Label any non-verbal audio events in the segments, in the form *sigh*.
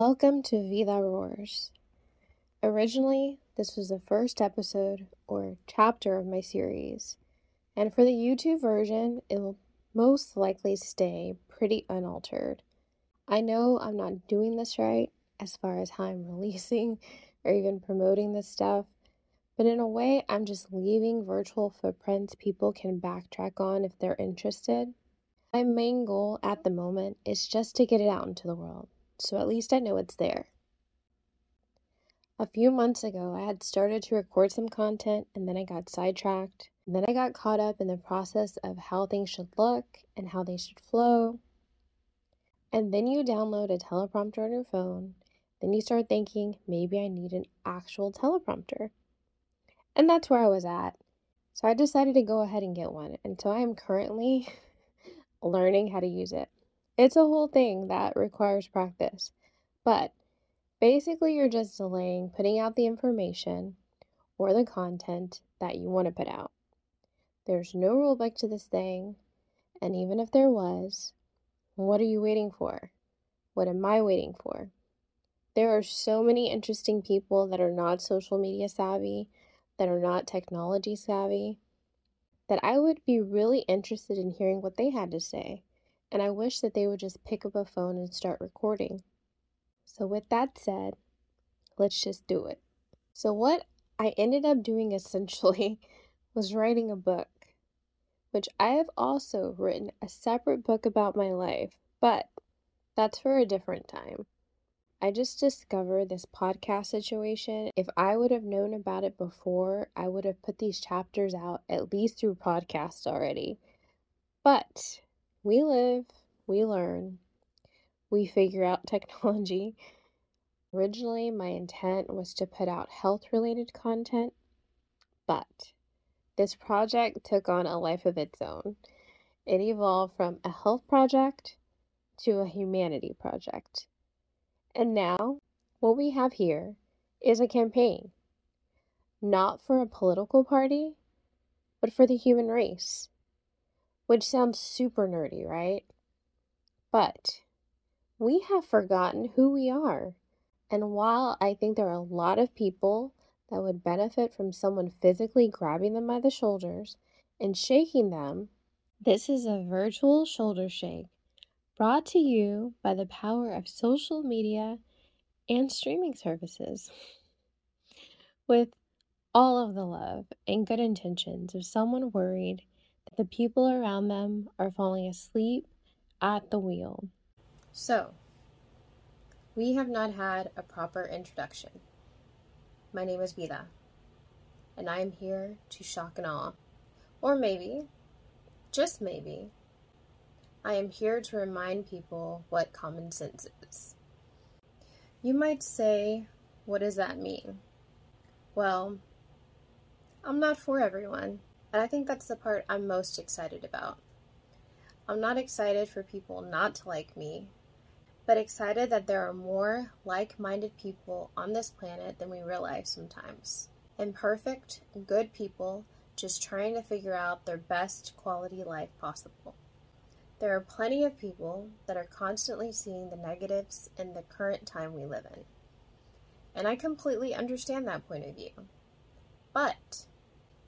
Welcome to Vida Roars. Originally, this was the first episode or chapter of my series, and for the YouTube version, it will most likely stay pretty unaltered. I know I'm not doing this right as far as how I'm *laughs* releasing or even promoting this stuff, but in a way, I'm just leaving virtual footprints people can backtrack on if they're interested. My main goal at the moment is just to get it out into the world, so at least I know it's there. A few months ago, I had started to record some content and then I got sidetracked. And then I got caught up in the process of how things should look and how they should flow. And then you download a teleprompter on your phone. Then you start thinking, maybe I need an actual teleprompter. And that's where I was at. So I decided to go ahead and get one. And so I am currently *laughs* learning how to use it. It's a whole thing that requires practice. But basically, you're just delaying putting out the information or the content that you want to put out. There's no rule book to this thing. And even if there was, what are you waiting for? What am I waiting for? There are so many interesting people that are not social media savvy, that are not technology savvy, that I would be really interested in hearing what they had to say. And I wish that they would just pick up a phone and start recording. So, with that said, let's just do it. So, what I ended up doing *laughs* essentially was writing a book, which I have also written a separate book about my life, but that's for a different time. I just discovered this podcast situation. If I would have known about it before, I would have put these chapters out at least through podcasts already. But we live, we learn, we figure out *laughs* technology. Originally, my intent was to put out health related content, but this project took on a life of its own. It evolved from a health project to a humanity project. And now, what we have here is a campaign, not for a political party, but for the human race. Which sounds super nerdy, right? But we have forgotten who we are. And while I think there are a lot of people that would benefit from someone physically grabbing them by the shoulders and shaking them, this is a virtual shoulder shake brought to you by the power of social media and streaming services. With all of the love and good intentions of someone worried the people around them are falling asleep at the wheel. So, we have not had a proper introduction. My name is Vida, and I am here to shock and awe. Or maybe, just maybe, I am here to remind people what common sense is. You might say, what does that mean? Well, I'm not for everyone, and I think that's the part I'm most excited about. I'm not excited for people not to like me, but excited that there are more like minded people on this planet than we realize sometimes. Imperfect, good people just trying to figure out their best quality life possible. There are plenty of people that are constantly seeing the negatives in the current time we live in. And I completely understand that point of view. But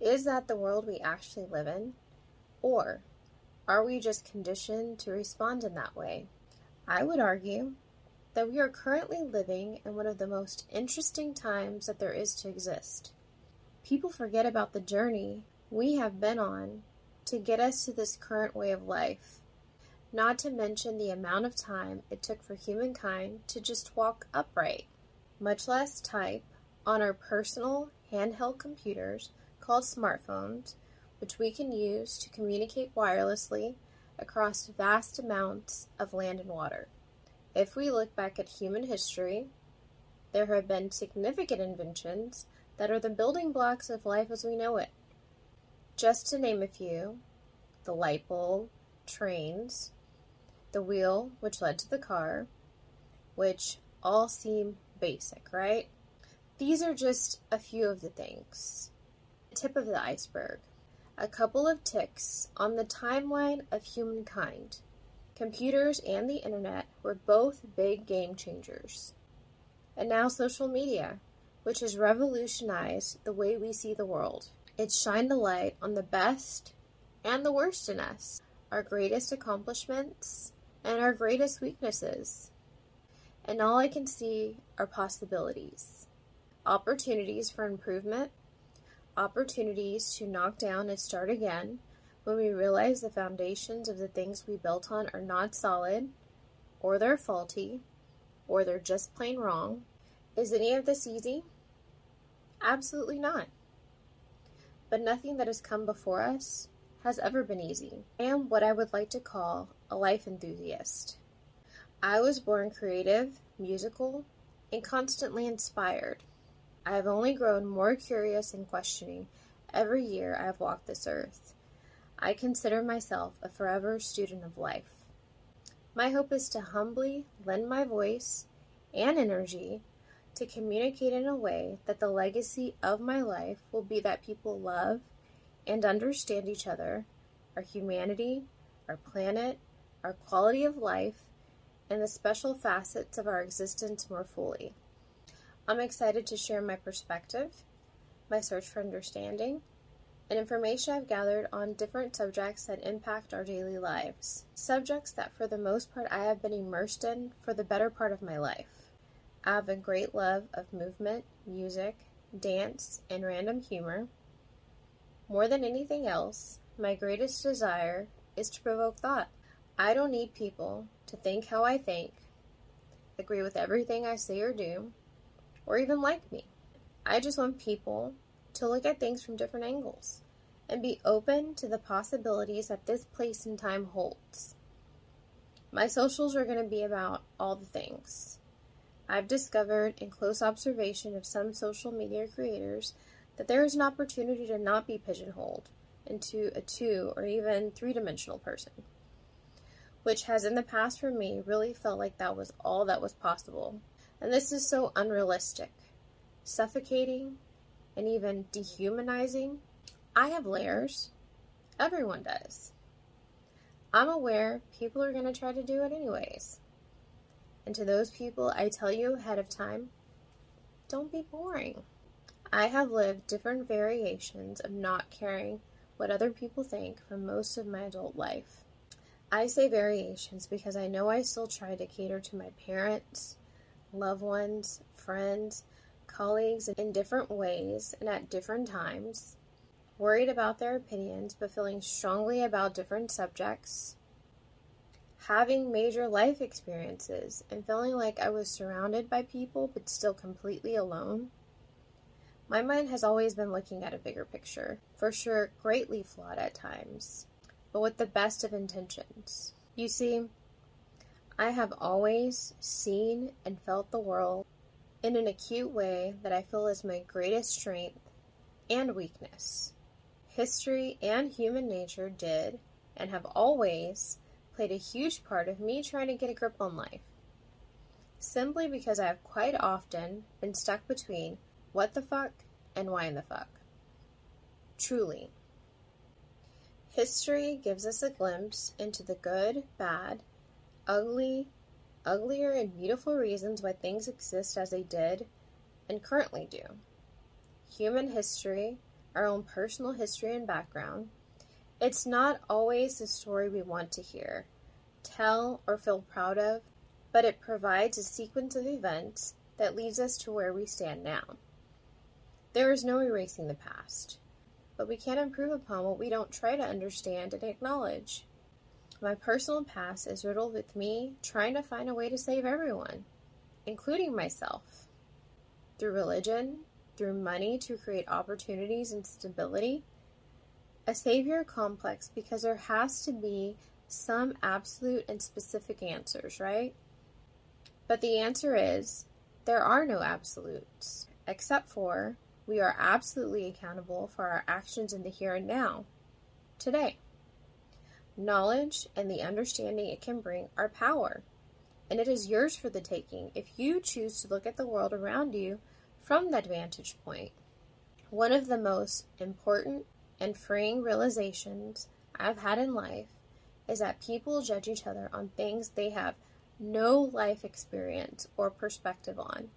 is that the world we actually live in? Or are we just conditioned to respond in that way? I would argue that we are currently living in one of the most interesting times that there is to exist. People forget about the journey we have been on to get us to this current way of life not to mention the amount of time it took for humankind to just walk upright, much less type, on our personal handheld computers called smartphones, which we can use to communicate wirelessly across vast amounts of land and water. If we look back at human history, there have been significant inventions that are the building blocks of life as we know it. Just to name a few the light bulb, trains, the wheel, which led to the car, which all seem basic, right? These are just a few of the things. Tip of the iceberg. A couple of ticks on the timeline of humankind Computers and the internet were both big game changers. And now social media, which has revolutionized the way we see the world. It's shined a light on the best and the worst in us, our greatest accomplishments and our greatest weaknesses. And all I can see are possibilities, opportunities for improvement, opportunities to knock down and start again when we realize the foundations of the things we built on are not solid, or they're faulty, or they're just plain wrong. Is any of this easy? Absolutely not. But nothing that has come before us has ever been easy. I am what I would like to call a life enthusiast. I was born creative, musical, and constantly inspired. I have only grown more curious and questioning every year I have walked this earth. I consider myself a forever student of life. My hope is to humbly lend my voice and energy to communicate in a way that the legacy of my life will be that people love and understand each other, our humanity, our planet, our quality of life, and the special facets of our existence more fully. I'm excited to share my perspective, my search for understanding, and information I've gathered on different subjects that impact our daily lives. Subjects that, for the most part, I have been immersed in for the better part of my life. I have a great love of movement, music, dance, and random humor. More than anything else, my greatest desire is to provoke thought. I don't need people to think how I think, agree with everything I say or do, or even like me. I just want people to look at things from different angles and be open to the possibilities that this place and time holds. My socials are going to be about all the things I've discovered in close observation of some social media creators that there is an opportunity to not be pigeonholed into a two or even three dimensional person, which has in the past for me really felt like that was all that was possible. And this is so unrealistic, suffocating, and even dehumanizing. I have layers. Everyone does. I'm aware people are going to try to do it anyways. And to those people, I tell you ahead of time don't be boring. I have lived different variations of not caring what other people think for most of my adult life. I say variations because I know I still try to cater to my parents, loved ones, friends, colleagues in different ways and at different times, worried about their opinions but feeling strongly about different subjects, having major life experiences and feeling like I was surrounded by people but still completely alone. My mind has always been looking at a bigger picture, for sure greatly flawed at times, but with the best of intentions. You see, I have always seen and felt the world in an acute way that I feel is my greatest strength and weakness. History and human nature did and have always played a huge part of me trying to get a grip on life. Simply because I have quite often been stuck between what the fuck and why in the fuck. Truly. History gives us a glimpse into the good, bad, ugly, uglier, and beautiful reasons why things exist as they did and currently do. Human history, our own personal history and background, it's not always the story we want to hear, tell, or feel proud of, but it provides a sequence of events that leads us to where we stand now. There is no erasing the past, but we can't improve upon what we don't try to understand and acknowledge. My personal past is riddled with me trying to find a way to save everyone, including myself. Through religion, through money to create opportunities and stability, a savior complex because there has to be some absolute and specific answers, right? But the answer is there are no absolutes, except for we are absolutely accountable for our actions in the here and now, today. Knowledge and the understanding it can bring are power, and it is yours for the taking if you choose to look at the world around you from that vantage point. One of the most important and freeing realizations I've had in life is that people judge each other on things they have no life experience or perspective on.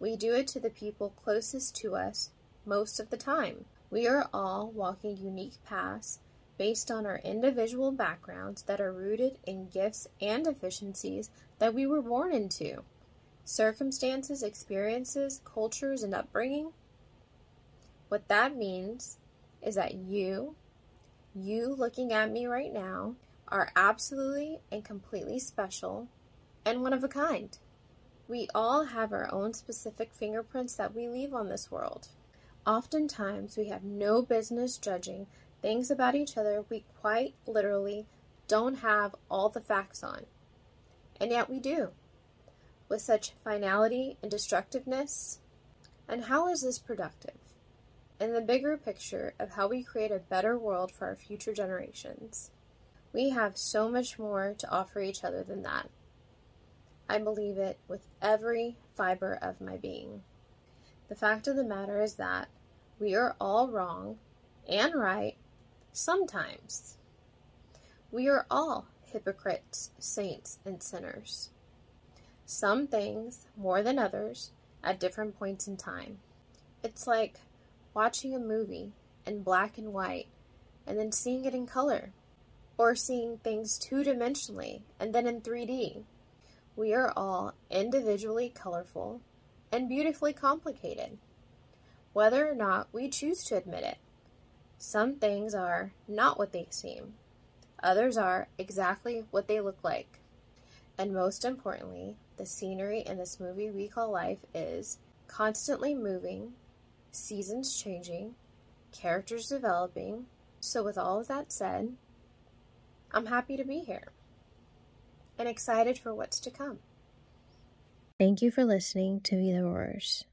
We do it to the people closest to us most of the time. We are all walking unique paths based on our individual backgrounds that are rooted in gifts and deficiencies that we were born into, circumstances, experiences, cultures, and upbringing. What that means is that you, you looking at me right now, are absolutely and completely special and one of a kind. We all have our own specific fingerprints that we leave on this world. Oftentimes, we have no business judging things about each other we quite literally don't have all the facts on. And yet we do. With such finality and destructiveness. And how is this productive? In the bigger picture of how we create a better world for our future generations. We have so much more to offer each other than that. I believe it with every fiber of my being. The fact of the matter is that we are all wrong and right sometimes. We are all hypocrites, saints, and sinners. Some things more than others at different points in time. It's like watching a movie in black and white and then seeing it in color or seeing things two dimensionally and then in 3D. We are all individually colorful and beautifully complicated, whether or not we choose to admit it. Some things are not what they seem, others are exactly what they look like. And most importantly, the scenery in this movie we call life is constantly moving, seasons changing, characters developing. So, with all of that said, I'm happy to be here and excited for what's to come. Thank you for listening to Vida Roars.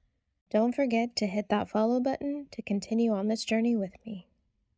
Don't forget to hit that follow button to continue on this journey with me.